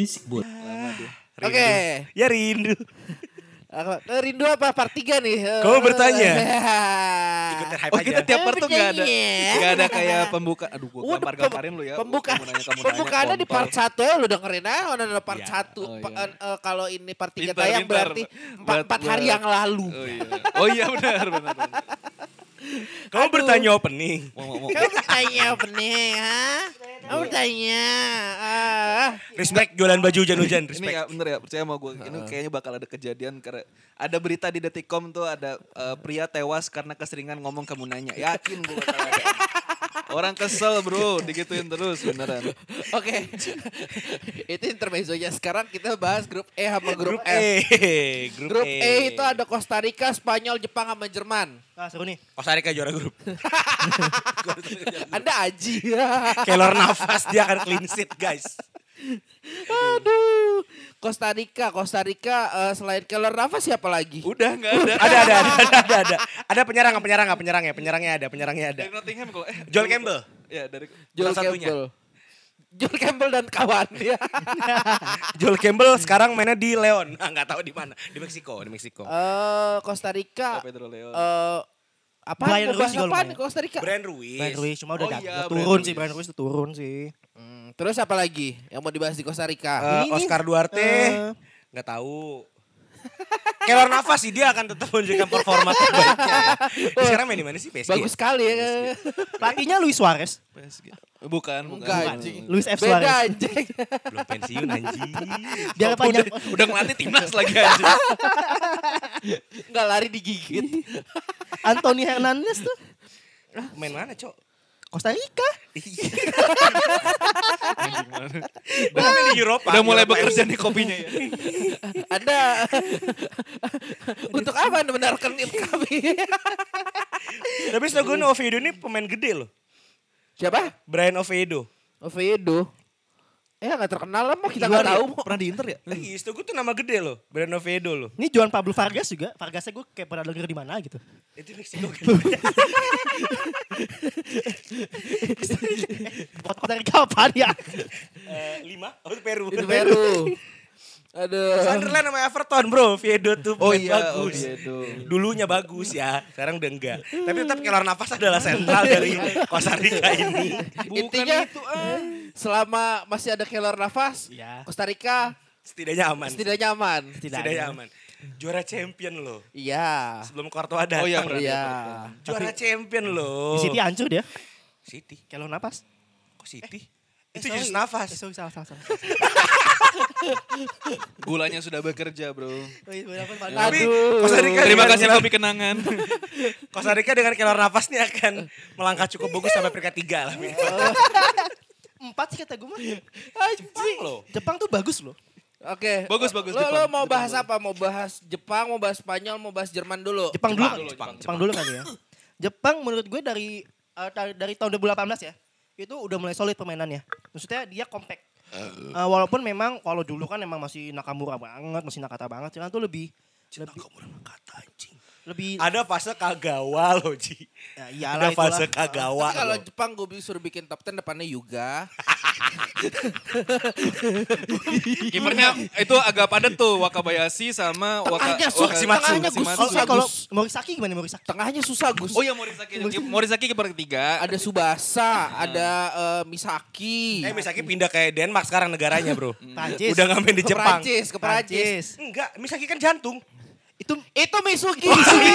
Bisik buat. Oke. Ya rindu. Aku- eh, Rindu apa? Part 3 nih. Kamu bertanya. Ikutin hype Oh aja. kita tiap part tuh gak ada. Gak ada kayak pembuka Aduh gue pem- gamparin lu ya Pembuka, Kamu nanya, kamu nanya, pembukaannya di part 1 ya lu dengerin aja udah ada part Iya. 1 Oh, Pa- iya. eh, eh, kalau ini part 3 Pintar, tayang berarti 4, Buat- hari buat- yang lalu. Oh iya Oh iya benar benar benar. Kamu Aduh. bertanya opening. Kamu bertanya apa nih, ha? Kamu bertanya. Ah. Respect jualan baju hujan-hujan, Ini respect. ya bener ya percaya sama gue Ini kayaknya bakal ada kejadian karena Ada berita di Detikcom tuh ada eh, pria tewas karena keseringan ngomong kamu nanya Yakin gue bakal ada Orang kesel bro digituin terus beneran Oke. itu intermezzonya. Sekarang kita bahas grup E sama grup, Grup F. E. Grup, Grup E itu ada Costa Rica, Spanyol, Jepang sama Jerman. Ah seru nih. Costa Rica juara grup. Anda aji. Kelor nafas dia akan clean sheet, guys. Aduh. Costa Rica, Costa Rica eh, selain Keller Navas siapa lagi? Udah gak ada Ada ada ada ada ada ada. Ada penyerang penyerang nggak penyerang ya? Penyerangnya ada, penyerangnya ada. Dari Nottingham kalau eh Joel Campbell. Ya dari Joel salah satunya. Campbell. Joel Campbell dan kawan ya. Joel Campbell sekarang mainnya di Leon. Ah, nggak tahu di mana. Di Meksiko, di Meksiko. Eh Costa Rica Pedro Leon eh apa Brian Ruiz juga. Costa Rica? Brian Ruiz. Brian Ruiz cuma udah, Oh iya, turun Ruiz. sih Brian Ruiz turun sih. Hmm, terus apa lagi yang mau dibahas di Costa Rica? Ini nih, Oscar Duarte eh, nggak tahu. Kelor nafas sih dia akan tetap menunjukkan performa terbaiknya ya. Sekarang main di mana sih PSG? Bagus sekali ya. Pelatihnya Luis Suarez. PSG Bukan bukan Enggak anjing. Luis F. Beda Suarez. anjing. Belum pensiun anjing. Dia panjang. udah, udah ngelatih timnas lagi aja Enggak lari digigit. Anthony Hernandez tuh. Main mana, Cok? Costa Rica. Udah main di Eropa. Udah mulai bekerja nih kopinya ya Anda untuk apa Anda mendengarkan kami? Tapi setahu gue nih Oviedo ini pemain gede loh. Siapa? Brian Oviedo. Oviedo. Eh nggak terkenal lah mau kita Juara nggak tahu. Pernah di Inter ya? Iya, setahu gue tuh nama gede loh. Brian Oviedo loh. Ini Juan Pablo Vargas juga. Vargasnya gue kayak pernah denger di mana gitu. Itu Meksiko kan. Costa Rica apa ya? Eh, lima? Oh itu Peru. Itu Peru. Aduh. Sunderland sama Everton bro. Oviedo tuh Oh iya, bagus. Oviedo. Dulunya bagus ya. Sekarang udah enggak. Tapi tetap kelor nafas adalah sentral dari Costa Rica ini. Intinya itu ah. selama masih ada Keylor Navas, Iya. Costa Rica Setidaknya aman. setidaknya aman. Setidaknya aman. Juara champion loh. Iya. Sebelum Courtois datang. Oh iya. Iya. Juara champion loh. Di City hancur dia. City. Kalau napas. Kok City? itu sorry. jus nafas. Eh, sorry, salah, salah, salah. Gulanya sudah bekerja bro Oh, iya, bener. Tapi. Costa Rica Terima kasih kopi kenangan Costa Rica dengan kelor nafas nih akan melangkah cukup bagus sampai peringkat tiga lah. minimal. Empat sih kata gue mah. Anjing. loh. Jepang tuh bagus loh. Oke. Bagus, bagus, Lo, lo Jepang. mau Jepang bahas apa? Mau bahas Jepang, mau bahas Spanyol, mau bahas Jerman dulu. Jepang, dulu, Jepang dulu, Jepang, Jepang. Jepang dulu kali ya. Jepang menurut gue dari ta- dari tahun 2018 ya. Itu udah mulai solid permainannya. Maksudnya dia compact. Eh, walaupun memang kalau dulu kan emang masih Nakamura banget, masih Nakata banget. Sekarang tuh lebih lebih, kata anjing. Lebih Ada fase Kagawa loh, Ji. ya, iyalah Ada fase itulah. Kagawa Tapi kalau. Jepang gue suruh bikin top 10 depannya Yuga. Kipernya itu agak padat tuh Wakabayashi sama Waka, Tengahnya Shimatsu. tengahnya Gus. Kalau Gus. Morisaki gimana Morisaki? Tengahnya susah Gus. Oh iya Morisaki Morisaki kiper ketiga Ada Subasa, ada eh, Misaki. Eh, Misaki pindah ke Denmark sekarang negaranya, Bro. Prancis. Udah ngamen di ke Jepang. Perancis, ke Perancis. Enggak, Misaki kan jantung. Itu Itu Misugi. bro Misugi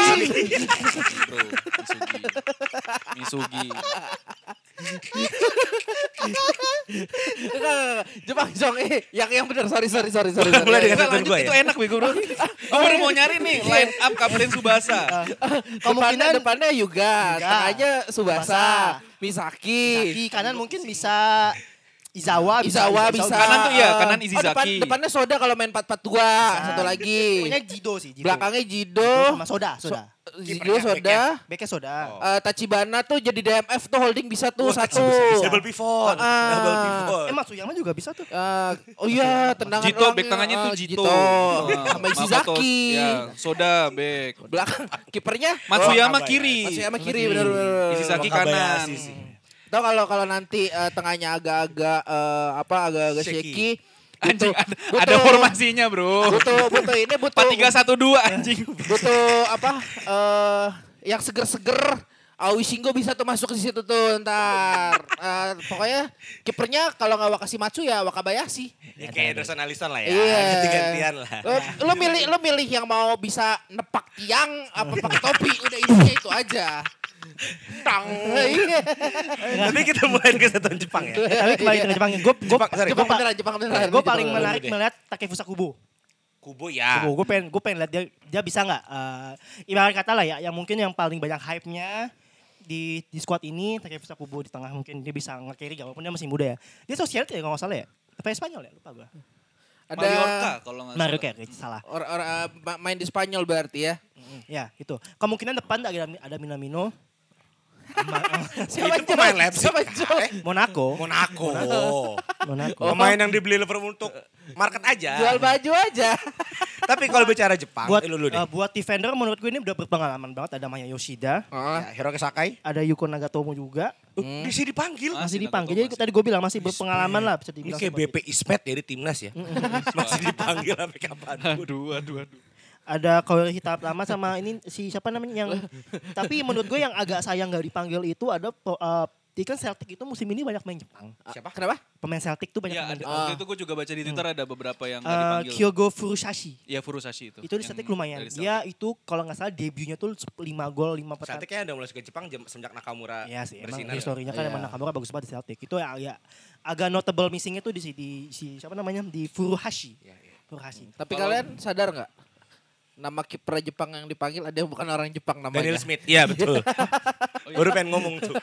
Misugi Enggak, enggak, enggak. Jepang Jong eh yang yang benar sorry sorry sorry sorry. Mulai sorry. dengan Enggak, satu lanjut, gua itu ya. enak bego bro Gue baru mau nyari nih line up Kapten Subasa Depannya kemungkinan depannya Yuga, tengahnya Subasa. Misaki. kaki kanan mungkin bisa Izawa bisa. Izawa bisa. Kanan tuh iya, kanan Oh, depan, Izizaki. depannya Soda kalau main 4-4-2. Satu lagi. Punya Jido sih, Jido. Belakangnya Jido. sama Soda, Soda. Jido Soda. Beknya Soda. Eh, Tachibana tuh jadi DMF tuh holding bisa tuh Wah, satu. Double pivot. Ah. Double pivot. Eh Matsuyama juga bisa tuh. Eh, oh iya, tendangan Jito, back tangannya tuh eh, Jito. Sama Ishizaki. Ya, Soda, back. Belakang kipernya Matsuyama kiri. Matsuyama kiri benar-benar. Wakabayashi kanan. Tahu kalau kalau nanti eh, tengahnya agak-agak eh, apa agak-agak Shaky. shaky. Anjing, butuh- ada, butuh- ada formasinya bro. Butuh butuh ini butuh 4312 anjing. butuh apa eh yang seger-seger Awi Shingo bisa tuh masuk ke situ tuh ntar. Eh, pokoknya kipernya kalau nggak Wakashimatsu ya Wakabayashi. Ya kayak Ederson Alisson lah ya. Iya. Ganti-gantian lah. Lo, lo milih lo milih yang mau bisa nepak tiang apa pakai topi udah intinya itu aja. Tang. Iya. Tapi kita mulai ke kesatuan Jepang ya. Tapi kembali ke Jepang. Gue gue Jepang, beneran, Jepang beneran. gue paling Jepang menarik deh. melihat Takefusa Kubo. Kubo ya. Kubo, gue pengen gue pengen lihat dia dia bisa nggak eh, ibarat kata lah ya yang mungkin yang paling banyak hype-nya di di squad ini Takefusa Kubo di tengah mungkin dia bisa nge-carry walaupun dia masih muda ya. Dia sosial ya kalau nggak salah ya. Apa Spanyol ya? Lupa gue. Ada Mallorca kalau nggak salah. kayak salah. Orang eh, ma- main di Spanyol berarti ya. Ya, itu. Kemungkinan depan ada ada Minamino. Itu pemain Leipzig. Siapa? Eh, Monaco. Monaco. Monaco. Pemain yang dibeli Liverpool untuk market aja. Jual baju aja. Tapi kalau bicara Jepang, buat eh, lu, lu deh. eh, buat defender menurut gue ini udah berpengalaman banget ada Maya Yoshida, Ya, Hiroki Sakai. ada Yuko Nagatomo juga. Uh, Di sini dipanggil. Masih Masih dipanggil. Jadi masih. tadi gue bilang masih berpengalaman lah bisa Ini dibilang. kayak BP Ismet di timnas ya. Masih dipanggil sampai kapan. Aduh, aduh, aduh. Ada Kawari Hitap lama sama ini si siapa namanya yang tapi menurut gue yang agak sayang gak dipanggil itu ada eh, dia kan Celtic itu musim ini banyak main Jepang. Siapa? Kenapa? Pemain Celtic tuh banyak Ya, main ada, Jepang. waktu itu gue juga baca di Twitter ada beberapa yang Eh, dipanggil. Kyogo Furusashi. Ya Furusashi itu. Itu di Celtic lumayan. dari Dia itu kalau nggak salah debutnya tuh 5 gol, 5 pertandingan. Celtic kayaknya udah mulai suka Jepang semenjak Nakamura Iya sih, emang bersinar. historinya kan Iya. emang Nakamura bagus banget di Celtic. Itu ya, ya agak notable missingnya tuh di si, di si siapa namanya di Furuhashi. Iya, iya. Furuhashi. Tapi kalian sadar nggak? Nama kiper Jepang yang dipanggil ada yang bukan orang Jepang namanya. Daniel Smith. Iya betul. Baru pengen ngomong tuh.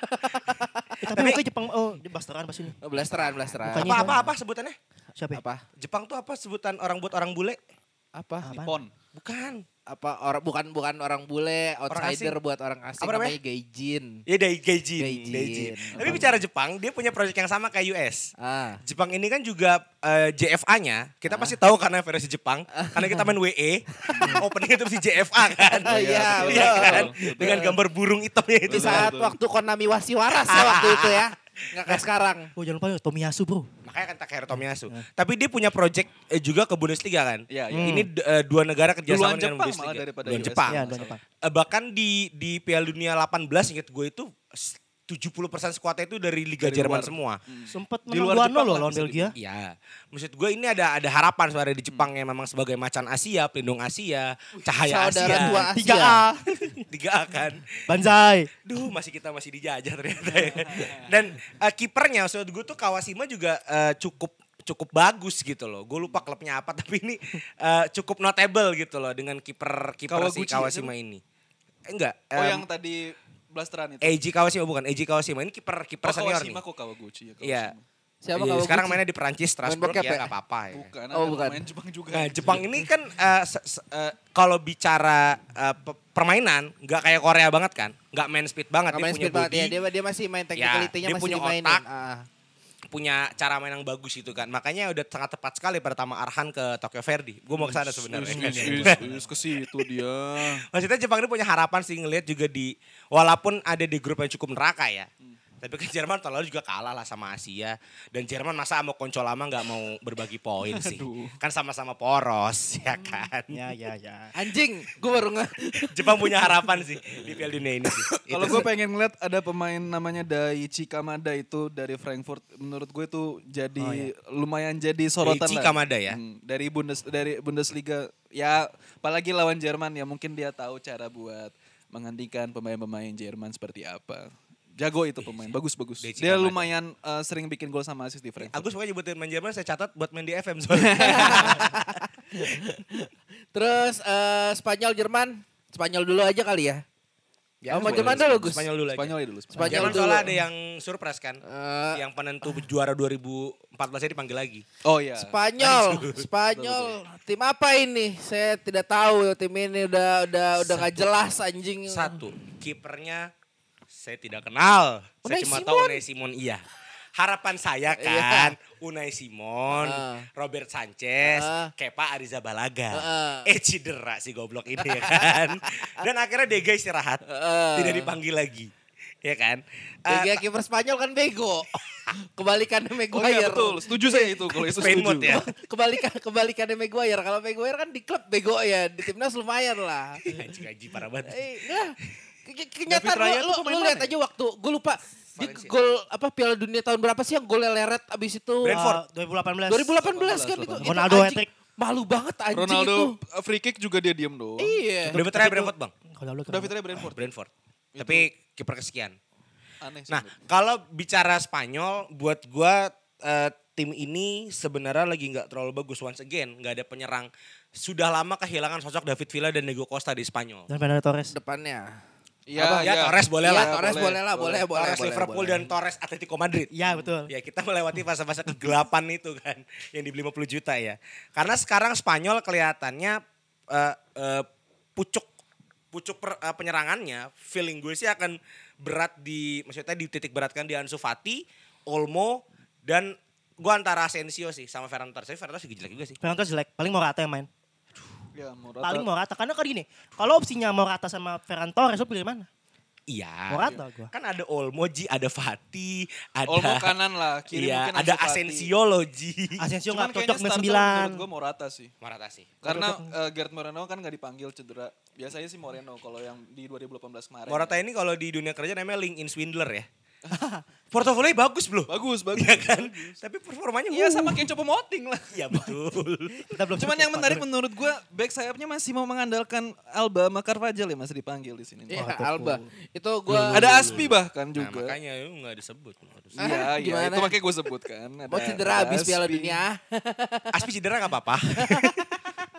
Eh, tapi oke Jepang oh di blasteran pas ini. Oh, blasteran, blasteran. Bukannya- Apa apa apa sebutannya? Siapa? ya? Apa? Jepang tuh apa sebutan orang buat orang bule? Apa? Nippon. Bukan. Apa orang bukan bukan orang bule, outsider buat orang asing Apa namanya? namanya Gaijin. Ya dari Gaijin. Gaijin. Gaijin. Tapi bicara Jepang, dia punya proyek yang sama kayak US. Ah. Jepang ini kan juga eh, JFA-nya, kita pasti tahu karena versi Jepang, karena kita main WE, opening itu si JFA kan. Oh, iya, Iya betul. kan? Dengan gambar burung hitamnya itu. Di saat waktu Konami wasi waras ya waktu itu ya. Nggak kayak sekarang. Oh jangan lupa Tomiyasu bro. Makanya kan Takehiro Tomiyasu. Tapi dia punya project eh, juga ke Bundesliga kan. Iya, iya. Ini d- eh, dua negara kerjasama Duluan dengan Jepang Bundesliga. malah daripada Duluan US. Jepang. Iya, duluan Jepang. Eh, bahkan di di Piala Dunia 18 inget gue itu 70% skuadnya itu dari Liga Dari Jerman luar. semua. Sempet Di menang luar 2-0 Jepang loh lawan Belgia. Iya, maksud gue ini ada ada harapan sebenarnya di Jepang yang memang sebagai macan Asia, pelindung Asia, cahaya Saudara Asia. tua Asia. 3A. 3A kan. Banzai. Duh, masih kita masih dijajah ternyata. ya. Dan eh, kipernya maksud gue tuh Kawashima juga eh, cukup cukup bagus gitu loh. Gue lupa klubnya apa tapi ini eh, cukup notable gitu loh dengan kiper kiper si Kawashima ini. Eh, enggak. Oh em, yang tadi blasteran itu. Eiji Kawashima bukan Eiji Kawashima ini kiper kiper Oh, senior Kawashima nih. kok Kawaguchi ya. Iya. Siapa Iya, sekarang mainnya di Perancis Strasbourg ya ya? nggak apa-apa ya. Bukan, Oh, bukan. pemain Jepang juga. Nah, Jepang ini kan eh, se- eh, kalau bicara eh, pe- permainan nggak kayak Korea banget kan, nggak main speed banget, Nggak dia main punya speed banget body, ya. Dia, dia masih main technicality-nya dia masih punya dimainin. otak. Punya cara main yang bagus itu kan. Makanya udah sangat tepat sekali pada Tama Arhan ke Tokyo Verde. Gue mau ke sana sebenarnya. Is, is, is, ke situ dia. Maksudnya Jepang ini punya harapan sih ngelihat juga di walaupun ada di grup yang cukup neraka ya. Tapi kan Jerman tahun lalu juga kalah lah sama Asia. Dan Jerman masa mau konco lama nggak mau berbagi poin sih. Kan sama-sama poros ya kan. Ya ya ya. Anjing, gue baru nge... Jepang punya harapan sih di Piala Dunia ini sih. Kalau gue pengen ngeliat ada pemain namanya Daichi Kamada itu dari Frankfurt. Menurut gue itu jadi lumayan jadi sorotan Daichi lah. Kamada ya? Hmm, dari Bundes dari Bundesliga. Ya apalagi lawan Jerman ya mungkin dia tahu cara buat menghentikan pemain-pemain Jerman seperti apa. Jago itu pemain, bagus-bagus. Daichi Dia lumayan eh, sering bikin gol sama assist di Frankfurt. Agus pokoknya nyebutin main Jerman saya catat buat main di FM soalnya. Terus eh, Spanyol Jerman, Spanyol dulu aja kali ya. Ya, Sama boleh. Jerman dulu, Gus. Spanyol dulu aja. Spanyol dulu. Spanyol Jerman dulu. soalnya ada yang surprise kan. Eh, yang penentu juara 2014 nya dipanggil lagi. Oh iya. Spanyol, Spanyol. Tim apa ini? Saya tidak tahu. Tim ini udah udah udah nggak jelas anjing. Satu, kipernya saya tidak kenal. Saya Unai cuma Simon. tahu Unai Simon iya. Harapan saya kan Unai Simon, Ah. Robert Sanchez, Ah. Kepa Arrizabalaga. Ah. Eh cedera si goblok ini ya kan. Dan akhirnya Dega istirahat. Ah. Tidak dipanggil lagi. Ya kan? Eh, kiper Spanyol kan bego. Kebalikannya Oh iya Maguire. betul. Setuju saya itu kalau itu Spain setuju. mode ya. Kebalikan kebalikannya Maguire. Kalau Maguire kan di klub bego ya, di timnas lumayan lah. Anjing gaji parah banget. Eh, nah, kenyataan David lu, lu, lu lihat mana aja waktu gue lupa di gol apa Piala Dunia tahun berapa sih yang golnya leret abis itu Brentford. Uh, 2018. 2018 kan itu, itu Ronaldo hat-trick. malu banget anjing itu Ronaldo uh, free kick juga dia diem doang. iya David Raya Brentford bang. David Raya Brentford. Brentford. Tapi kiper kesekian. Aneh sih. Nah, kalau bicara Spanyol, buat gua eh, tim ini sebenarnya lagi nggak terlalu bagus once again, nggak ada penyerang. Sudah lama kehilangan sosok David Villa dan Diego Costa di Spanyol. Dan Fernando Torres. depannya Iya, ya, Torres boleh Iya, lah. Torres boleh lah boleh boleh Torres boleh, Liverpool boleh. dan Torres Atletico Madrid. Iya betul. Ya kita melewati fase-fase kegelapan itu kan yang dibeli 50 juta ya. Karena sekarang Spanyol kelihatannya eh, eh, pucuk pucuk per- eh, penyerangannya feeling gue sih akan berat di maksudnya di titik beratkan di Ansu Fati, Olmo dan gue antara Asensio sih sama Ferran Torres. Tapi Ferran Torres juga jelek juga sih. Fernando Torres jelek. Paling Morata yang main. Ya, Morata. Paling Morata. Karena kan gini. Kalau opsinya Morata sama Ferran Torres, lu pilih mana? Iya. Morata gua. Kan ada Olmo, Ji, ada Fati, ada Olmo kanan lah, kiri iya, mungkin ada. Asensio loh, Ji. Asensio Cuman nggak kayaknya cocok main starter sembilan. menurut gue Morata sih. Morata sih. Karena uh, Gerd Moreno kan gak dipanggil cedera. Biasanya sih Moreno kalau yang di 2018 kemarin. Morata ini kalau di dunia kerja namanya LinkedIn swindler ya. Portofolio bagus belum? Bagus, bagus. Iya kan? Tapi performanya Iya sama kayak Copo Moting lah. Iya betul. Kita belum Cuman yang ya, menarik menurut gue back sayapnya masih mau mengandalkan Alba sama Carvajal ya masih dipanggil di sini. Iya, Oh, Alba. Itu gua Ada Aspi bahkan Nah, juga. makanya itu nggak disebut. nggak disebut. Iya, iya Gimana? itu makanya gue sebut kan. Ada, mau cedera habis Piala Aspi. Dunia. Aspi cedera nggak apa-apa.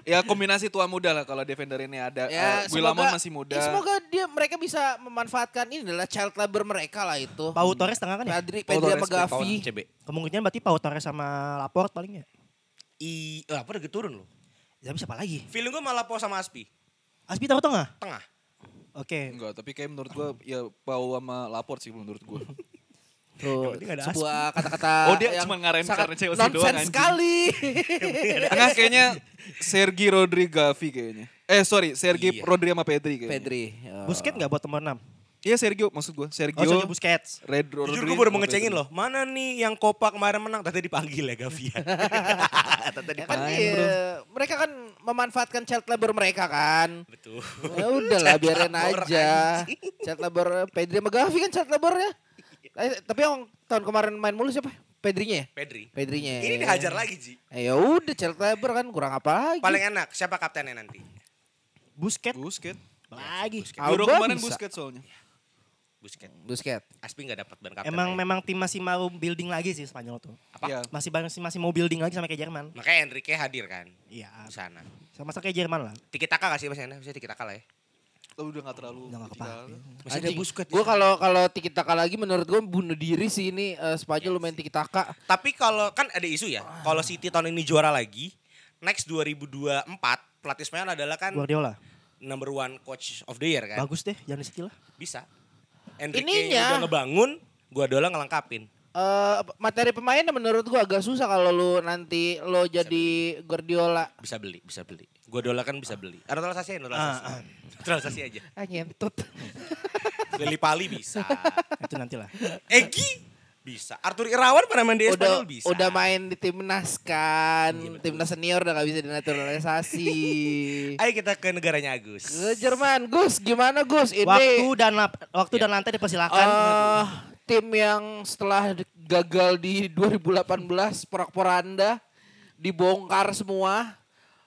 Ya kombinasi tua muda lah kalau defender ini ada. Ya, uh, Willamon masih muda. ya, semoga dia mereka bisa memanfaatkan ini adalah child labor mereka lah itu. Pau Torres tengah kan ya? Pedri, Pau Pedri sama Gavi. Kemungkinan berarti Pau Torres sama Laporte paling ya. I, eh, apa udah turun loh. Tapi siapa lagi? Feeling gue malah Po sama Aspi. Aspi taruh tengah? Tengah. Oke. Enggak, tapi kayak menurut gue ya Pau sama Laport sih menurut gue. Tuh, sebuah kata-kata Oh, dia yang cuma sangat karena Chelsea doang, nonsense sekali. Tengah kayaknya Sergi Rodri Gavi kayaknya. Eh sorry, Sergi Iya. Rodri sama Pedri kayaknya. Pedri. ya. Busquets nggak buat nomor 6? Iya Sergio maksud gue. Sergio, Oh, Sergio Busquets. Red Rodri. Jujur gue baru mau sama ngecengin Pedri. loh. Mana nih yang Copa kemarin menang? Tadi dipanggil ya Gavia. Tadi Ya kan mereka kan memanfaatkan child labor mereka kan. Betul. Ya udahlah biarin labor, aja. Child labor Pedri sama Gavi kan child labornya. Eh, tapi yang tahun kemarin main mulu siapa? Pedrinya ya? Pedri. Pedrinya. Ini dihajar lagi Ji. Eh, ya udah labor kan kurang apa lagi. Paling enak siapa kaptennya nanti? Busquets Busquets. lagi. Euro kemarin bisa. Busquets soalnya. Busquets. Busquets. Aspi nggak dapat ban kapten. Emang ya. memang tim masih mau building lagi sih Spanyol tuh. Apa? Iya. Masih masih masih mau building lagi sama kayak Jerman. Makanya Enrique hadir kan Iya. di sana. Sama sama kayak Jerman lah. Tiki taka gak sih Mas Yana? Bisa tiki taka lah ya. Lo udah gak terlalu. Udah nggak kepake. Masih Ada di Busquets. Gue kalau kalau tiki taka lagi menurut gue bunuh diri sih ini eh, Spanyol lumayan tiki taka. Tapi kalau kan ada isu ya, kalau City tahun ini juara lagi, next 2024 pelatih Spanyol adalah kan Guardiola. number one coach of the year kan. Bagus deh, jangan City lah. Bisa. Enrique Ininya- udah ngebangun, Guardiola ngelengkapin. Eh, materi pemainnya menurut gue agak susah kalau lu nanti lo jadi Guardiola. Bisa beli, bisa beli. Guardiola kan bisa beli. Ah, Naturalisasi, naturalisasi. Naturalisasi aja. Ah nyentut. Lili Pali bisa. Itu nanti lah. Egi bisa. Arthur Irawan pernah main di udah Espanyol bisa. udah main di timnas kan. Iya, timnas senior udah gak bisa dinaturalisasi. Ayo kita ke negaranya Agus. Ke Jerman, Gus, gimana Gus? Ini Waktu dan waktu Ya. dan lantai dipersilakan. eh, tim yang setelah gagal di 2018 porak-poranda dibongkar semua.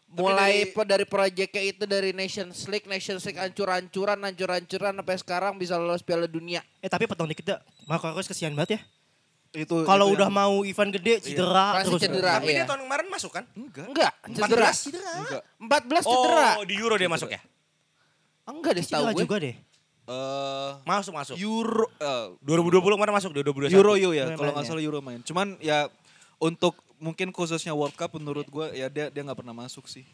Mulai dari- dari proyeknya itu dari Nations League, Nations League hancur-hancuran, hancur-hancuran sampai sekarang bisa lolos Piala Dunia. eh tapi potong dikit dah. Marco Reus kesian banget ya. Itu Kalau udah yang- mau event gede cedera Pasti terus. cedera. Tapi iya. dia tahun kemarin masuk kan? Enggak. Enggak, cedera. 14? Enggak. 14 cedera. Oh, di Euro dia masuk ya? Enggak deh Cedera gue. juga deh. Eh Masuk masuk. Euro eh, 2020 kemarin masuk 2021. Euro yo ya, Main- kalau nggak salah Euro main. Cuman ya untuk mungkin khususnya World Cup menurut gue ya dia dia nggak pernah masuk sih.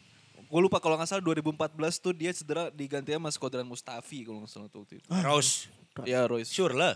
Gue lupa kalau nggak salah 2014 tuh dia cedera digantinya sama Skodran Mustafi kalau nggak salah tuh waktu itu. Rose. Ya Royce. Sure lah.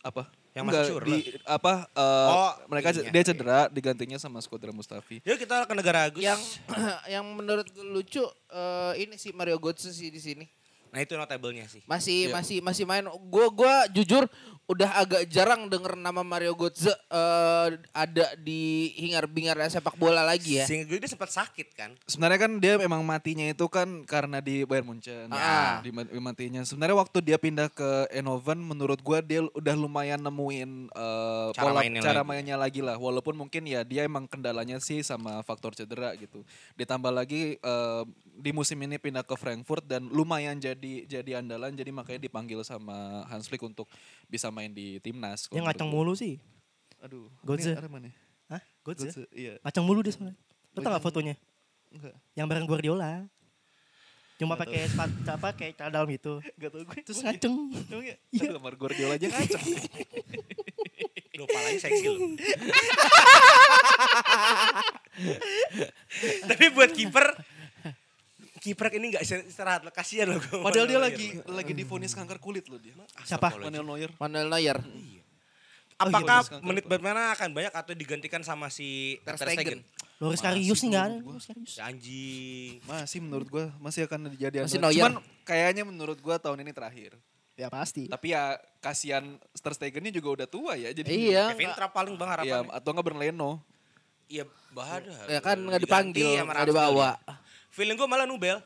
Apa? Yang Enggak, masuk sure di apa eh, Oh, mereka ininya. dia cedera digantinya sama Skodran Mustafi. Yuk kita ke negara Agus. Yang yang menurut gue lucu eh, ini sih Mario Götze sih di sini. Nah itu notable-nya sih. Masih Iya. masih masih main. Gue gua jujur udah agak jarang denger nama Mario Götze eh, ada di hingar-bingar sepak bola lagi ya. Sehingga dia sempat sakit kan. Sebenarnya kan dia emang matinya itu kan karena di Bayern Munchen. Ah. Di ma- matinya. Sebenarnya waktu dia pindah ke Eindhoven menurut gua dia udah lumayan nemuin eh, Cara pola mainnya cara lagi. mainnya lagi lah. Walaupun mungkin ya dia emang kendalanya sih sama faktor cedera gitu. Ditambah lagi eh, di musim ini pindah ke Frankfurt dan lumayan jadi jadi andalan jadi makanya dipanggil sama Hans Flick untuk bisa main di timnas. Yang ngacang mulu sih. Aduh. Götze. ini ada mana? Hah? Götze? Götze, Iya. Ngacang mulu dia soalnya. Lo tau gak fotonya? Enggak. Yang bareng Guardiola. Cuma pakai sepatu apa kayak celana dalam gitu. Enggak tahu gue. Terus ngaceng. Emang ya? Iya. Kamar Guardiola aja ngaceng. Duh, palanya seksi loh. Tapi buat kiper kiper ini gak istirahat loh, kasihan loh gue. Padahal dia lagi lagi divonis kanker kulit loh dia. Siapa? Manuel Neuer. Manuel Neuer. Apakah iya, bener. menit bermainnya akan banyak atau digantikan sama si Ter Stegen. Loris Karius nih gak ada. Si anjing. Masih menurut gua masih akan jadi Masih. Neuer. Cuman kayaknya menurut gua tahun ini terakhir. Ya pasti. Tapi ya kasihan Ter Stegennya juga udah tua ya jadi. Iya. Kevin Trapp paling bang Iya, harapannya. atau enggak Berleno. Iya, bahada. Ya kan nggak dipanggil, nggak dibawa. ya. Feeling gue malah Nubel.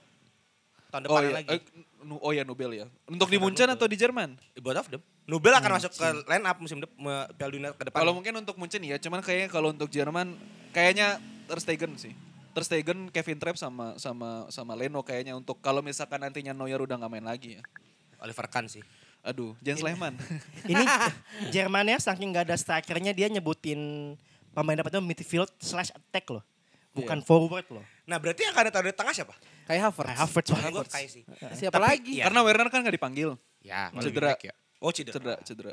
Tahun Oh depan iya, lagi. eh, Nu- oh ya Nobel ya. Untuk di Munchen atau di Jerman? Both of them. Nubel akan masuk ke line up musim depan Piala Dunia ke depan. Kalau mungkin untuk Munchen ya, cuman kayaknya kalau untuk Jerman kayaknya Ter Stegen sih. Ter Stegen, Kevin Trapp sama sama sama Leno kayaknya untuk kalau misalkan nantinya Neuer udah nggak main lagi ya. Oliver Kahn sih. Aduh, Jens Lehmann. Ini Jermannya saking gak ada strikernya dia nyebutin pemain dapatnya midfield slash attack loh. Bukan forward loh. Nah berarti yang akan taruh di tengah siapa? Kayak Havertz. Kayak Havertz. Karena gue kayak sih. Siapa lagi? Iya. Karena Werner kan nggak dipanggil. Ya, Cedera. ya. Oh cedera. Cedera, cedera.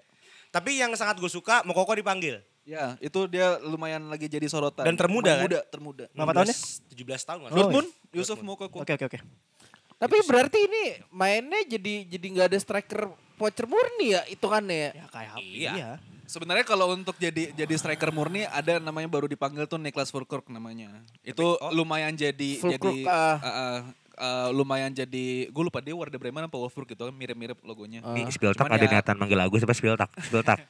Tapi yang sangat gue suka, Mokoko dipanggil. Ya, itu dia lumayan lagi jadi sorotan. Dan termuda, Pemain kan? Muda, termuda. Berapa tahunnya? 17 tahun. Oh. Dortmund, iya. Yusuf Moukoko. Oke oke oke. Tapi berarti ini mainnya jadi jadi nggak ada striker poacher murni ya hitungannya ya. Ya kayak Havertz. Iya. Iya. Sebenarnya kalau untuk jadi jadi striker murni ada namanya baru dipanggil tuh Niklas Fulkrug namanya. Itu oh. lumayan jadi Fulkrug, jadi uh, uh, uh, lumayan jadi gue lupa dia Werder Bremen apa Wolfsburg gitu kan mirip-mirip logonya. Ah. Di Spiltak Cuman ada ya- niatan manggil Agus apa Spiltak? Spiltak.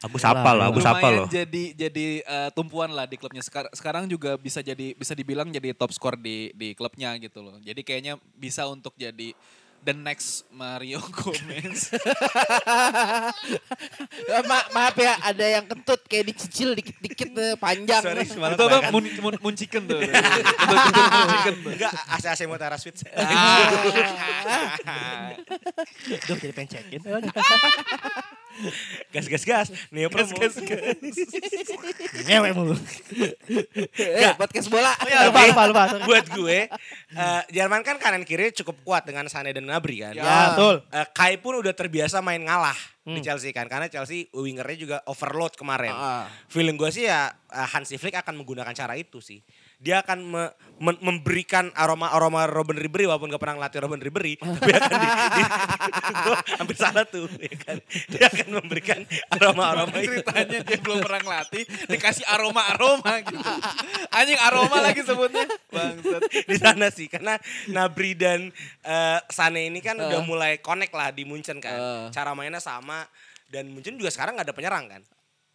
Agus Yalah, apa loh, Agus apa lumayan loh. jadi jadi uh, tumpuan lah di klubnya sekarang sekarang juga bisa jadi bisa dibilang jadi top skor di di klubnya gitu loh jadi kayaknya bisa untuk jadi the next Mario Gomez Ma maaf ya ada yang kentut kayak dicicil dikit-dikit eh, panjang. Sorry, semalam itu apa mun, mun, mun chicken tuh tuh Enggak, AC-AC Mutara Suite. Duh jadi pengen cekin. Gas, gas, gas. Nih promo. Gas, gas, Ngewe mulu. eh, podcast bola. Lupa lupa lupa. sorry. Buat gue, eh, Jerman kan kanan kiri cukup kuat dengan Sané dan Gnabry kan. Ya betul. Eh, Kai pun udah terbiasa main ngalah di Hmm. Chelsea kan karena Chelsea wingernya juga overload kemarin. Ah. Feeling gue sih ya eh, Hansi Flick akan menggunakan cara itu sih. Dia akan me- men- memberikan aroma-aroma Robin Ribery walaupun gak pernah ngelatih Robin Ribery, tapi akan di, di- gua hampir salah tuh, ya kan. Dia akan memberikan aroma-aroma itu. ceritanya dia belum pernah ngelatih dikasih aroma aroma gitu anjing aroma lagi sebutnya bangsat di sana sih karena Nabri dan eh, Sane ini kan udah mulai connect lah di Munchen kan. Eh. Cara mainnya sama dan Munchen juga sekarang nggak ada penyerang kan.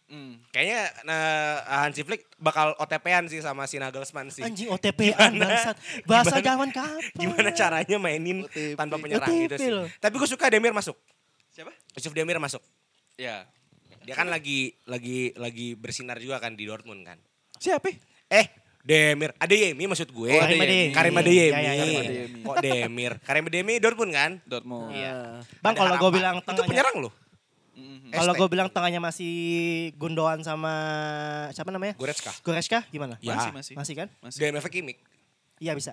Hmm. Kayaknya nah, Hansi Flick bakal OTP-an sih sama si Nagelsmann sih. Anjing OTP-an bangsat. Bahasa Gimana- zaman kapan? Gimana caranya mainin OTP. tanpa penyerang OTP gitu sih. loh. Tapi gue suka Demir masuk. siapa Yusuf Demir masuk. ya Dia kan lagi lagi lagi bersinar juga kan di Dortmund kan. siapa Eh, Demir, Adeyemi maksud gue. Oh, Karim Adeyemi. Karim Adeyemi. ya, ya, Karim ya. Kok Demir? Karim Adeyemi Dortmund kan? Dortmund Iya. Bang Ada kalau gue bilang itu tengahnya penyerang loh. Mhm. kalau gue bilang tengahnya masih Gundogan sama siapa namanya? Goretzka. Goretzka gimana? Ya. masih masih Masih kan? masih DMF Kimik. Iya bisa.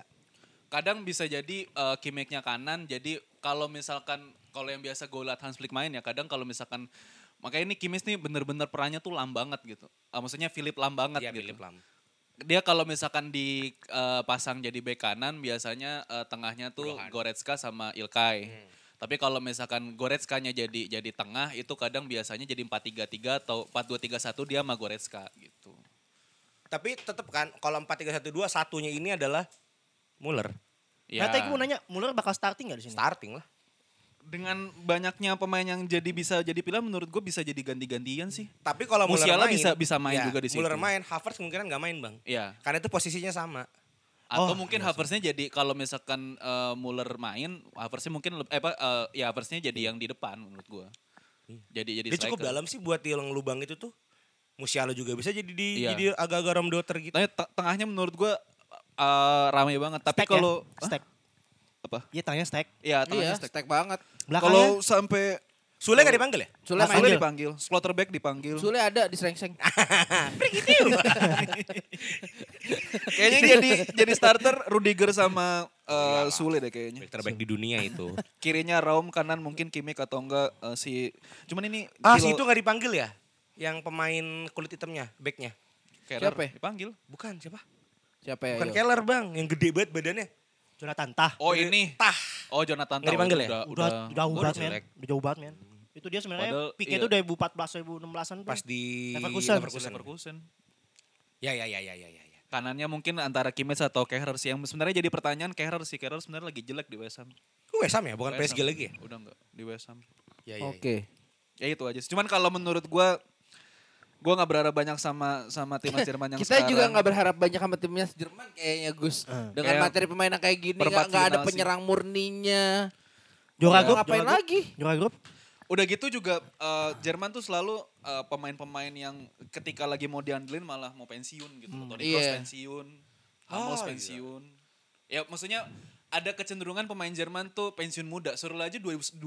kadang bisa jadi uh, Kimiknya kanan jadi kalau misalkan kalau yang biasa gue liat Hans Flick main ya kadang kalau misalkan makanya ini Kimis nih bener-bener perannya tuh lam banget gitu. Uh, maksudnya Philip lam banget Iya, gitu. Philip Lam. Dia kalau misalkan dipasang jadi bek kanan biasanya uh, tengahnya tuh. Goretzka sama Ilkay. Tapi kalau misalkan Goretzka-nya jadi jadi tengah itu kadang biasanya jadi 4-3-3 atau 4-2-3-1 dia sama Goretzka gitu. Tapi tetap kan kalau 4-3-1-2 satunya ini adalah Muller. Nah, tadi gue mau nanya, Muller bakal starting gak di sini? Starting lah. dengan banyaknya pemain yang jadi bisa jadi pilihan menurut gue bisa jadi ganti-gantian sih. Tapi kalau Muller Musiala main, bisa- bisa main ya, juga di situ. Muller main, Havertz kemungkinan nggak main bang. Iya. Karena itu posisinya sama. Atau Oh, mungkin Havertznya jadi kalau misalkan eh, Muller main, Havertznya mungkin eh, apa eh, ya Havertznya jadi yang di depan menurut gue. Jadi jadi Dia cukup dalam sih buat yang lubang itu tuh. Musiala juga bisa jadi di Iya. jadi agak-agak romdoter gitu. Tapi te- tengahnya menurut gue eh, ramai banget. Tapi Stack kalau ya? stack. apa? Iya tanya stack. Ya Iya, tengahnya stack. stack banget. Kalau sampai Sule nggak dipanggil ya? Sule main. Sule Panggil. dipanggil, Slotterback dipanggil. Sule ada di sereng-seng. Kayaknya jadi jadi starter Rudiger sama eh, Sule deh kayaknya. Back terbaik di dunia itu. Kirinya Raum, kanan mungkin Kimmich atau enggak eh, si cuman ini ah, si itu nggak dipanggil ya? Yang pemain kulit hitamnya, backnya. Keller Siapa ya? dipanggil. Bukan siapa? Siapa ya? Bukan Yo? Keller bang, yang gede banget badannya. Jonathan Tah. Oh ini. Tah. Oh Jonathan Tah, dipanggil ya? Udah, Udah, udah, udah banget men. jelek. Udah jauh banget men. Itu dia sebenarnya peaknya iya. itu 2014 2016-an tuh. Pas di Leverkusen. Leverkusen. Leverkusen. Ya ya ya ya ya ya. ya. Kanannya mungkin antara Kimmich atau Kehrer sih. Yang sebenarnya jadi pertanyaan Kehrer sih. Kehrer sebenarnya lagi jelek di West Ham. West Ham ya, bukan West PSG Ham. lagi ya? Udah enggak di West Ham. Ya, ya, ya. Oke. Ya itu aja sih. Cuman kalau menurut gua gua nggak berharap banyak sama sama timnas Jerman yang Kita sekarang. juga nggak berharap banyak sama timnya Jerman kayaknya Gus. Hmm. Dengan Kayak materi pemain yang kayak gini nggak ada final sih. penyerang murninya. Juara Mau grup, ngapain lagi? Juara grup. Udah gitu juga eh, Jerman tuh selalu eh, pemain-pemain yang ketika lagi mau diandelin malah mau pensiun gitu. Hmm. Toni Kroos Iya. pensiun, Hummels Ah, pensiun. Ya maksudnya ada kecenderungan pemain Jerman tuh pensiun muda. Suruh aja 2029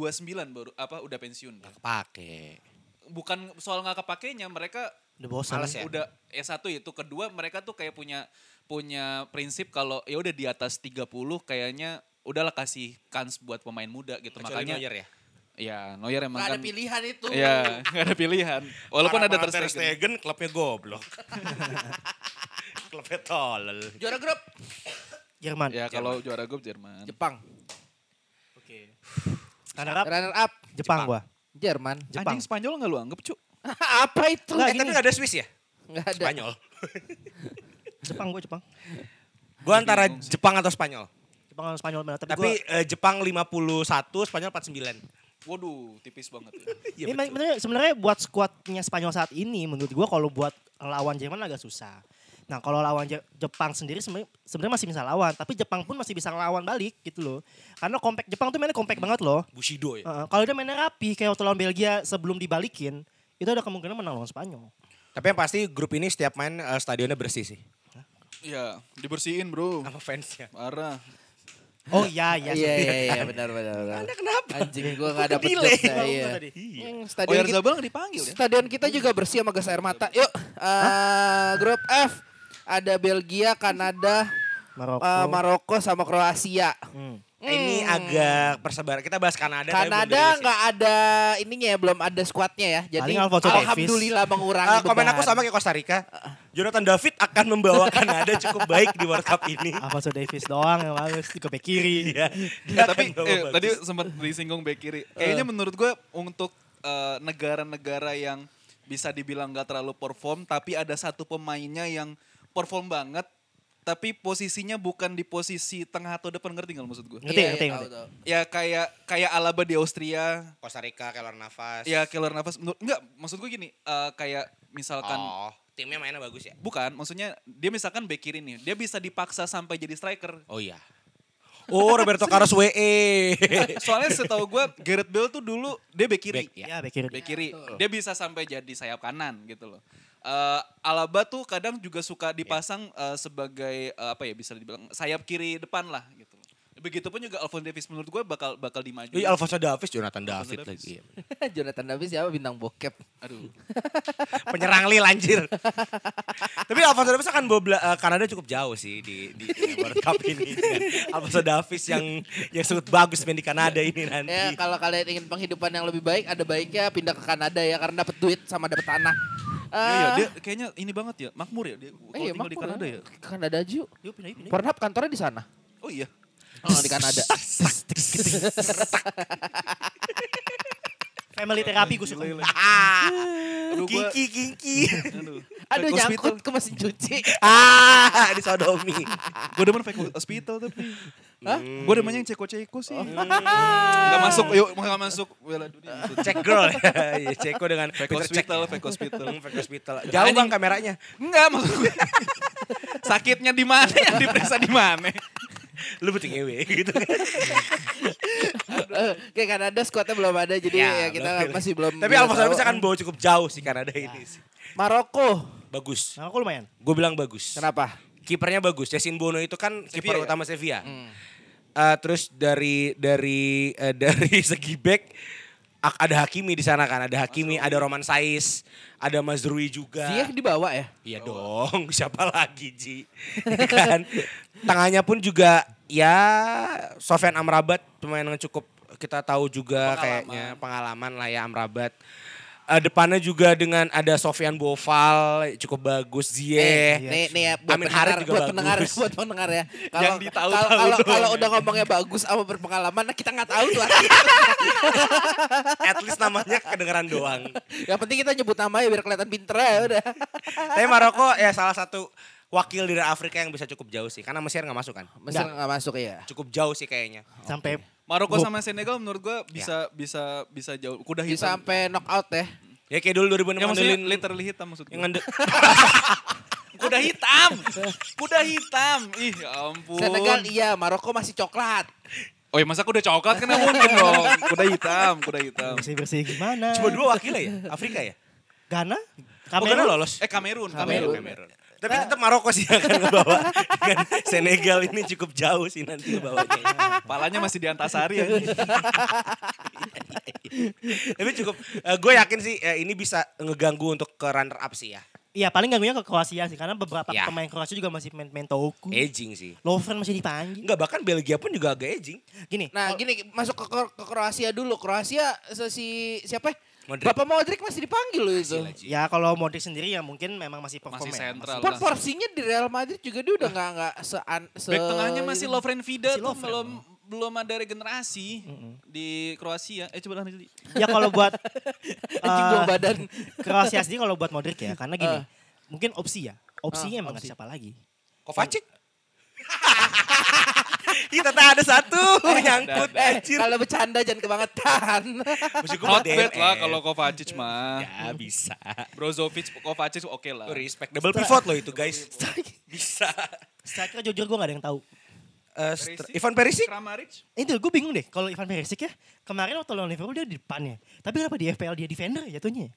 baru apa udah pensiun. Pakai. Bukan soal nggak kepakainya, mereka Udah bosan. Ya? udah ya satu itu kedua mereka tuh kayak punya punya prinsip kalau ya udah di atas 30 kayaknya udahlah kasih kans buat pemain muda gitu. Kecuali Makanya Neuer ya. Ya Neuer emang Nggak kan ada pilihan itu. Iya, nggak ada pilihan. Walaupun ada Para-para Ter Stegen. klubnya goblok. klubnya tolol. Juara grup Jerman. Ya kalau juara grup Jerman. Jepang. Oke. Runner up Runner up Jepang gua. Jerman. Jepang. Anjing Spanyol nggak lu anggap, Cuk? Apa itu? Nggak, Eh, gini. tapi gak ada Swiss ya? Nggak ada. Spanyol. Jepang gua Jepang. Gue antara Jepang atau Spanyol. Jepang sama Spanyol benar tapi, Tapi gua eh, Jepang 51, Spanyol 49. Waduh, tipis banget ya. Iya ini betul. sebenarnya buat skuadnya Spanyol saat ini menurut gua kalau buat lawan Jerman agak susah. Nah, kalau lawan Je- Jepang sendiri sebenarnya masih bisa lawan, tapi Jepang pun masih bisa lawan balik gitu loh. Karena compact Jepang tuh mainnya compact banget loh. Bushido ya. Heeh, kalau dia mainnya rapi kayak waktu lawan Belgia sebelum dibalikin, itu ada kemungkinan menang lawan Spanyol. Tapi yang pasti grup ini setiap main eh, stadionnya bersih sih. Iya, dibersihin, Bro. Sama fansnya. Parah. Oh iya iya. Iya iya iya benar benar. benar. Anda kenapa? Anjing gua nggak dapet Delay. Tahu iya. tadi. Hmm, Oh, Stadion nggak dipanggil ya? stadion kita juga bersih sama gas air mata. Yuk, eh, grup F ada Belgia, Kanada, Maroko. eh, Maroko sama Kroasia. Hmm. Ini agak persebaran. Kita bahas Kanada. Kanada ya. nggak ada ininya ya, belum ada skuadnya ya. Jadi alhamdulillah mengurangi Eh, komen aku sama kayak Costa Rica. Jonathan David akan membawa Kanada cukup baik di World Cup ini. Alfonso Davis doang yang bagus di ke kiri. Iya. Eh, tapi eh, tadi sempat disinggung back kiri. Kayaknya Eh. menurut gue untuk eh, negara-negara yang bisa dibilang nggak terlalu perform, tapi ada satu pemainnya yang perform banget, tapi posisinya bukan di posisi tengah atau depan ngerti nggak maksud gue? Ngerti, Iya, ngerti, tahu. Ya kayak kayak Alaba di Austria, Costa Rica, Keylor Navas. ya Keylor Navas. Menurut, enggak, maksud gue gini, eh, kayak misalkan Oh, timnya mainnya bagus ya? bukan, maksudnya dia misalkan back kiri nih, dia bisa dipaksa sampai jadi striker. Oh iya. Oh, Roberto Carlos WE. Soalnya setahu gue Gareth Bale tuh dulu dia back kiri. Back, ya. Ya, back kiri. Back kiri. Dia bisa sampai jadi sayap kanan gitu loh. Eh, Alaba tuh kadang juga suka dipasang eh, sebagai eh, apa ya bisa dibilang sayap kiri depan lah gitu. Begitupun juga Alphonso Davies menurut gue bakal bakal dimaju. Iya Alfonso Davis, Jonathan Alphonso David Davies. lagi. Jonathan Davis siapa bintang bokep. Aduh. Penyerang Lille anjir. Tapi Alfonso Davis akan bawa Bela- eh, Kanada cukup jauh sih di di World Cup ini. Alfonso Davis yang yang sangat bagus main di Kanada ini nanti. Ya kalau kalian ingin penghidupan yang lebih baik ada baiknya pindah ke Kanada ya karena dapat duit sama dapat tanah. Ah, dia kayaknya ini banget ya, makmur ya dia kalau iya, tinggal di makmur Kanada ya. ya. Kanada aja yuk. Yuk pindah, pindah. Pornhub kantornya di sana. Oh iya. Oh, di Kanada. Family terapi gue suka. Aduh, gua- Kinki kinki. Aduh, nyangkut ke mesin cuci. ah, di sodomi. Gue demen fake hospital tapi. Hah? Gue demennya yang ceko-ceko sih. Gak masuk, yuk gak masuk. Bela dunia. Cek girl ya. Iya, Ceko dengan Fake hospital, fake hospital. Hmm, fake hospital. Jauh bang kameranya. Enggak maksud gue. Sakitnya di mana yang diperiksa di mana? Lu butuh ngewe gitu kan. Eh, Kayak Kanada squadnya belum ada jadi ya, kita belum. masih belum. Tapi tahu. Davis akan bawa cukup jauh sih Kanada ini sih. Maroko. Bagus. Aku lumayan. Gue bilang bagus. Kenapa? Kipernya bagus. Yasin Bono itu kan kiper ya? utama Sevilla. Hmm. Eh, terus dari dari eh, dari segi back ada Hakimi di sana kan, ada Hakimi, ada Roman Sais, ada Mazrui juga. Ziyech dibawa ya? Iya dong, siapa lagi Ji? Ya kan? Tengahnya pun juga ya Sofyan Amrabat pemain yang cukup kita tahu juga Pengalaman. kayaknya pengalaman lah ya Amrabat. Eh, depannya juga dengan ada Sofyan Boval cukup bagus, Eh, Ziyech. nih, nih ya buat Amin pendengar, Harit juga buat bagus. pendengar, buat pendengar ya. Kalau kalau kalau, kalau udah ngomongnya bagus sama berpengalaman, nah kita nggak tahu tuh. At least namanya kedengeran doang. Yang penting kita nyebut namanya biar kelihatan pinter ya udah. Tapi Maroko ya salah satu wakil dari Afrika yang bisa cukup jauh sih. Karena Mesir nggak masuk kan. Mesir nggak masuk ya. Cukup jauh sih kayaknya. Sampai Maroko sama Senegal menurut gue bisa bisa bisa jauh. Kuda hitam. Bisa sampai knockout ya. Ya kayak dulu 2006 Ya maksudnya ngandelin- literally hitam maksud gue. yang ngande- Kuda hitam. Kuda hitam. Ih ya ampun. Senegal iya, Maroko masih coklat. Oh ya masa kuda coklat kan mungkin dong. Kuda hitam, kuda hitam. bersih-bersih gimana? Cuma dua wakilnya ya? Afrika ya? Ghana? Oh, Ghana Kamerun? lolos. Eh Kamerun, Kamerun. Kamerun. Tapi tetap Maroko sih yang akan ngebawa. Dengan Senegal ini cukup jauh sih nanti ngebawanya. Palanya masih di Antasari ya. Tapi cukup, gue yakin sih eh, ini bisa ngeganggu untuk ke runner up sih ya. Iya paling ganggunya ke Kroasia sih karena beberapa Ya. pemain Kroasia juga masih main, main Toku. Aging sih. Lovren masih dipanggil. Enggak, bahkan Belgia pun juga agak aging. Gini, Nah gini masuk ke, ke Kroasia dulu. Kroasia si siapa? ya? Modric. Bapak Modric masih dipanggil loh itu. Ya kalau Modric sendiri ya mungkin memang masih perform Masih ya, sentral. Lah. porsinya di Real Madrid juga dia udah nggak nggak se, se Back tengahnya masih Lovren Vida Masih tuh Lovren. belum belum ada regenerasi di Kroasia. Eh coba lah nanti. Ya kalau buat anjing buang badan. Kroasia sendiri kalau buat Modric ya karena gini, Eh. mungkin opsi ya. Opsinya Ah, emang opsi. ada siapa lagi. Kovacic. Ih, ternyata ada satu nyangkut Eh, anjir. kalau bercanda jangan kebangetan. Maksud gue Not bad lah kalau Kovacic mah. Ya bisa. Brozovic, Kovacic oke lah. Lu respect double pivot loh itu guys. Bisa. Striker jujur gue gak ada yang tahu. Eh, str- Ivan Perisic Kramaric. Itu gue bingung deh kalau Ivan Perisic ya. Kemarin waktu lawan Liverpool dia di depannya. Tapi kenapa di FPL dia defender ya jatuhnya?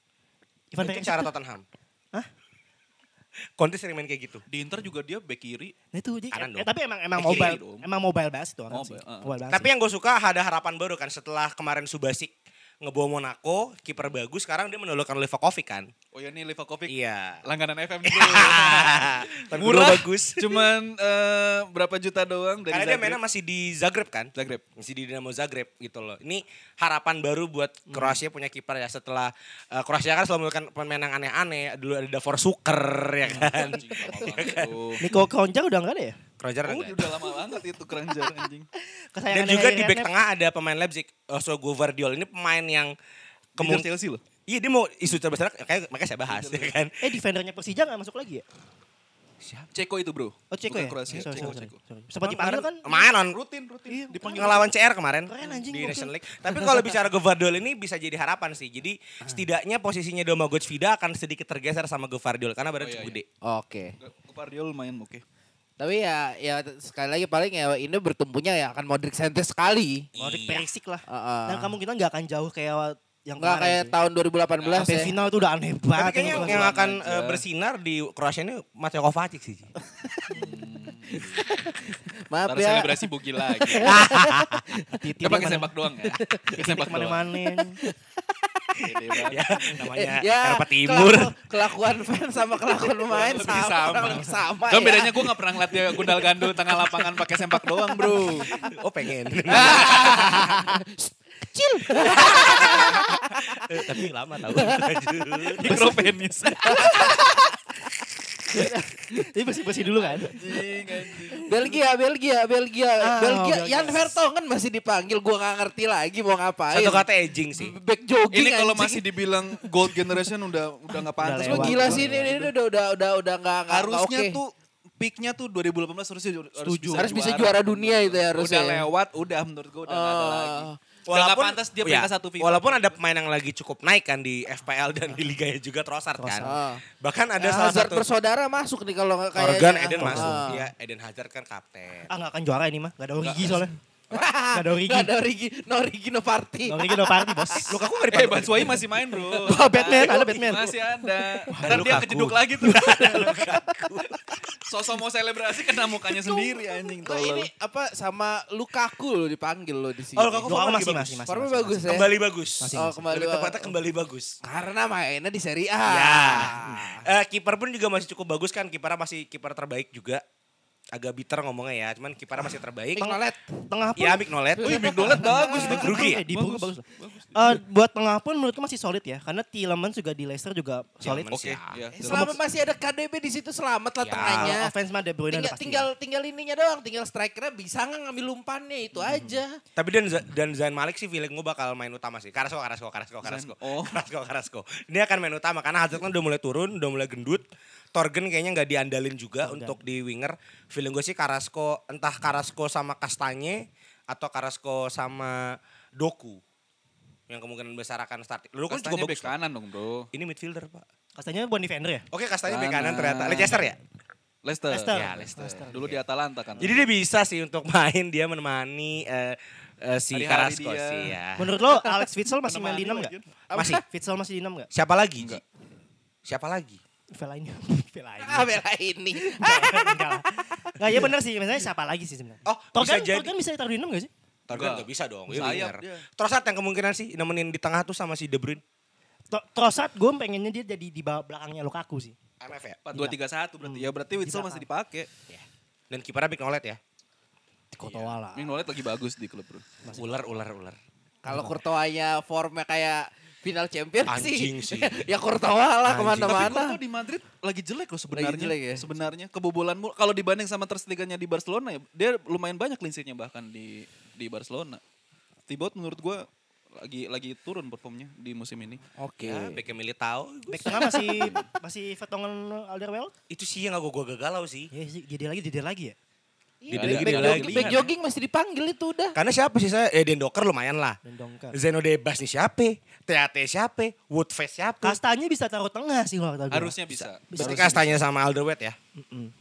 Ivan Mungkin Perisic cara Tottenham. Hah? Conte sering main kayak gitu. Di Inter juga dia back kiri. Nah itu jadi, Kanan dong. tapi emang emang mobile, emang mobile banget itu orang Mobile, sih. uh. Mobile Tapi yang gue suka ada harapan baru kan setelah kemarin Subasic ngebawa Monaco, kiper bagus, sekarang dia menelurkan Livakovic kan. Oh ya nih Livakovic. Iya. Langganan FM dulu. Tapi Murah. bagus. Cuman eh, berapa juta doang dari Karena dia Zagreb. mainnya masih di Zagreb kan? Zagreb. Masih di Dinamo Zagreb gitu loh. Ini harapan baru buat Kroasia punya kiper ya setelah eh, Kroasia kan selalu melakukan pemain yang aneh-aneh. Dulu ada Davor Suker ya kan. Banget tuh. Nico Kronjak udah enggak ada ya? Kroasia Oh, enggak. udah lama banget itu keranjang anjing. Dan juga di back tengah ada pemain Leipzig, Oso Guvardiol. Ini pemain yang kemungkinan Chelsea loh. Iya dia mau isu terbesar kayak makanya saya bahas ya kan. Eh defendernya Persija gak masuk lagi ya? Ceko itu bro. Oh Ceko Bukan ya? Kroasia. Ceko, Ceko. sorry. Sempat dipanggil kan? Main on Rutin, rutin. Iya, Dipanggil. ngelawan CR kemarin Keren anjing, di gokil. Nation League. Tapi kalau bicara Guvardiol ini bisa jadi harapan sih. Jadi setidaknya posisinya Domagoj Vida akan sedikit tergeser sama Guvardiol karena badannya Oh, iya, cukup gede. Oke. Guardiola lumayan oke. Tapi ya ya sekali lagi paling ya ini bertumpunya ya akan Modric sentris sekali. Modric Iya. Perisic lah. Heeh. Dan kemungkinan gak akan jauh kayak yang Nggak kayak sih. tahun 2018 Sampai ya. final itu udah aneh Tapi banget. kayaknya yang yang akan aja. eh, bersinar di Kroasia ini Mateo Kovacic sih. Ji. Maaf ya. selebrasi bugi lagi. Gak pakai sepak doang ya? Pakai doang. ke mana-mana. Ya namanya ya, Eropa Timur. kelaku- kelakuan fans sama kelakuan pemain Lebih sama. sama. lebih sama Kan ya. bedanya gue gak pernah ngeliat dia gundal gandul tengah lapangan pakai sempak doang bro. Oh pengen. Kecil. Eh, Tapi lama tahu. Mikropenis. Ini bersih-bersih dulu kan. Belgia, Belgia, Belgia. Ah, Belgia, Belgia. Jan Vertonghen masih dipanggil. Gua nggak ngerti lagi mau ngapain. Satu kata edging sih. Back jogging Ini kalau masih dibilang gold generation udah udah nggak pantas. Lu gila sih ini, ini udah udah udah udah nggak Harusnya tuh peaknya tuh 2018 harusnya harus Setuju. bisa harus bisa juara dunia itu ya harusnya. Udah lewat, udah menurut gue udah nggak ada Oh. lagi. Nggak pantas dia ya, peringkat satu FIFA. Walaupun ada pemain yang lagi cukup naik kan di FPL dan di liganya juga Trossard kan. Ah. Bahkan ada Ya, salah Hazard satu bersaudara masuk nih kalau nggak kayaknya. Organ Eden Ah. masuk. Iya, Eden Hazard kan kapten. Ah nggak akan juara ini mah. Gak ada Origi soalnya. Gak ada Origi. Nggak ada Origi, no Origi no party. Origi udah party bos. Lukaku gak Eh, dipanggil. Batshuayi masih main bro. Wah, Batman, ada Batman. Masih ada. Ntar dia kejeduk lagi tuh. Sosok mau selebrasi kena mukanya sendiri anjing. Nah, tolol. ini apa sama Lukaku lo dipanggil lo di sini. Oh, Lukaku masih masih masih. Formnya bagus ya. Kembali bagus. Masih, Oh, kembali Lebih bagus. tepatnya kembali bagus. Karena mainnya di Serie A. Ya. Eh, kiper pun juga masih cukup bagus kan. Kipernya masih kiper terbaik juga. Agak bitter ngomongnya ya, cuman kipernya masih terbaik. Mignolet. Tengah pun. Ya, Mignolet. Wih, Mignolet bagus. Eh, Rugi ya? di Brugge bagus. Eh, buat tengah pun menurutku masih solid ya. Karena Tielemans juga di Leicester juga solid. Oke, ya. ya. Eh, Selama masih ada KDB di situ selamat lah Ya. tengahnya. Offense mah De Bruyne Tinggal, udah pasti. tinggal tinggal ininya doang, tinggal strikernya bisa nggak ngambil umpannya itu aja. Tapi dan dan Zain Malik sih feeling gue bakal main utama sih. Carrasco, Carrasco, Carrasco, Carrasco. oh. Carrasco, Carrasco. Dia akan main utama karena Hazard kan udah mulai turun, udah mulai gendut. Torgen kayaknya nggak diandalin juga Torgan. untuk di winger. Feeling gue sih Carrasco, entah Carrasco sama Kastanye atau Carrasco sama Doku. Yang kemungkinan besar akan start. Doku juga Kastanya bagus. bek kanan dong bro. Ini midfielder, Pak. Katanya bukan defender ya? Oke, Kastanye bek kanan ternyata. Leicester ya? Leicester. Leicester. Ya, Leicester. Dulu di Atalanta kan. Jadi dia bisa sih untuk main, dia menemani eh, eh, si Carrasco dia. sih ya. Menurut lo Alex Witsel masih main di 6 gak? Masih. Witsel masih di 6 gak? Siapa lagi? Enggak. Siapa lagi? Fellaini. Fellaini. Ah, bela ini. Enggak ya bener sih. Misalnya siapa lagi sih sebenarnya? Oh, Torgan, bisa jadi. Torgan bisa ditaruh di 6 gak sih? Torgan Enggak. nggak bisa dong, Sayap winger. dia. Trossard yang kemungkinan sih nemenin di tengah tuh sama si De Bruyne. Tro- Trossard gue pengennya dia jadi di bawah belakangnya Lukaku sih. MF ya. 4 2 3 1 berarti. Ya berarti Witsel Bisa. masih dipakai. Dan kipernya Mignolet ya. Kotoa lah. Mignolet lagi bagus di klub bro. Ular, ular, ular. Kalau Courtois-nya formnya kayak final champion Anjing sih. ya Courtois lah. Tapi ke mana-mana. Courtois di Madrid lagi jelek loh sebenarnya. jelek ya? Sebenarnya kebobolan mulu. Kalau dibanding sama Ter Stegen-nya di Barcelona ya, dia lumayan banyak sheet-nya bahkan di di Barcelona. Thibaut menurut gua lagi lagi turun performnya di musim ini. Oke. Ya, Beckham Militao. Back tengah masih masih Vertonghen Alderweireld? Itu sih yang gak gue galau sih. Ya sih, jadi lagi, jadi lagi ya. Dia Iya, lagi, back, lagi. back jogging masih dipanggil itu udah. Karena siapa sih saya? Eh, Doker lumayan lah. Dan Dongkar. Zeno Debas nih siapa? TAT siapa? Woodface siapa? Kastanya bisa taruh tengah sih kalau kata gue. Harusnya bisa. Berarti kastanya sama Alderweireld ya?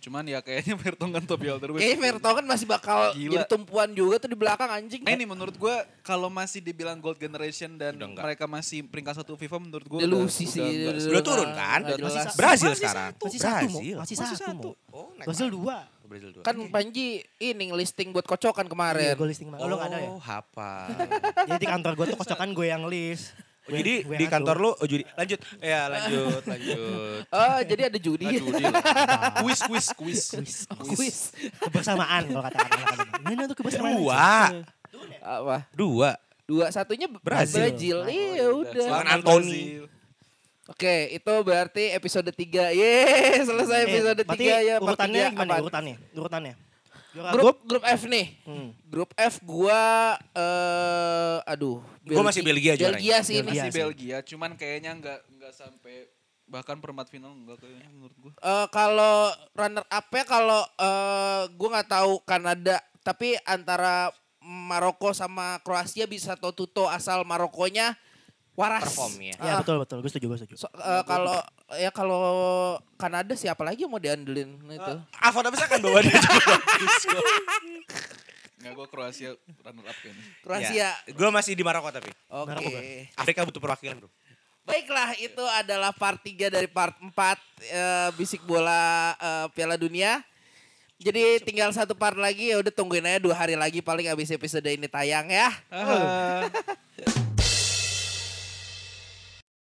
Cuman ya kayaknya Vertonghen Toby Alderweireld. Kayaknya Vertonghen masih bakal Gila. jadi tumpuan juga tuh di belakang anjing. Nah ini menurut gua kalau masih dibilang gold generation dan Udah mereka masih peringkat satu FIFA menurut gua Delusi udah- sih. udah enggak. Udah turun kan? Udah Masih Brazil masih sekarang. satu, Masih satu, Mo. Brazil. Masih Masih satu. Oh, naik Brazil banget. dua. Brazil dua. Kan Panji ini listing buat kocokan Iya, kemarin. gue listing. Oh, lo gak ada ya? Oh, hafal. Jadi di kantor gue tuh kocokan gue yang list. Oh, jadi di kantor lu oh judi. Lanjut. Ya, lanjut, lanjut. Oh, jadi ada judi. Ah, judi lah. Kuis, kuis, kuis. Kuis. Kebersamaan kalau kata anak-anak. Ini tuh kebersamaan. Dua. Apa? Dua. Dua satunya Brazil. Brazil. Iya udah. Anthony. Brazil. Oke, itu berarti episode 3. Yeay, selesai Eh, episode berarti 3 ya. urutannya tiga. gimana? Apaan? Urutannya. Urutannya. Juara Grup grup F nih. Hmm. Grup F gua eh aduh. Gua masih Belgia juaranya. Belgia sih Belgia. ini. Masih sih. Belgia, cuman kayaknya enggak enggak sampai bahkan perempat final enggak kayaknya menurut gua. Eh, kalau runner up ya kalau eh gua nggak tahu Kanada tapi antara Maroko sama Kroasia bisa toto asal Marokonya waras. Perform ya. Ya Ah, betul betul. Gue setuju gue setuju. so- eh, kalau ya kalau Kanada siapa lagi yang mau diandelin itu? Alfa Davis akan bawa dia juga. Enggak gua Kroasia runner up kayaknya. Kroasia. Ya, Gue masih di Maroko tapi. Oke. Bang. Afrika butuh perwakilan bro. Baiklah, itu adalah part 3 dari part 4 eh, Bisik Bola eh, Piala Dunia. Jadi tinggal satu part lagi ya udah tungguin aja dua hari lagi paling abis episode ini tayang ya. Ah.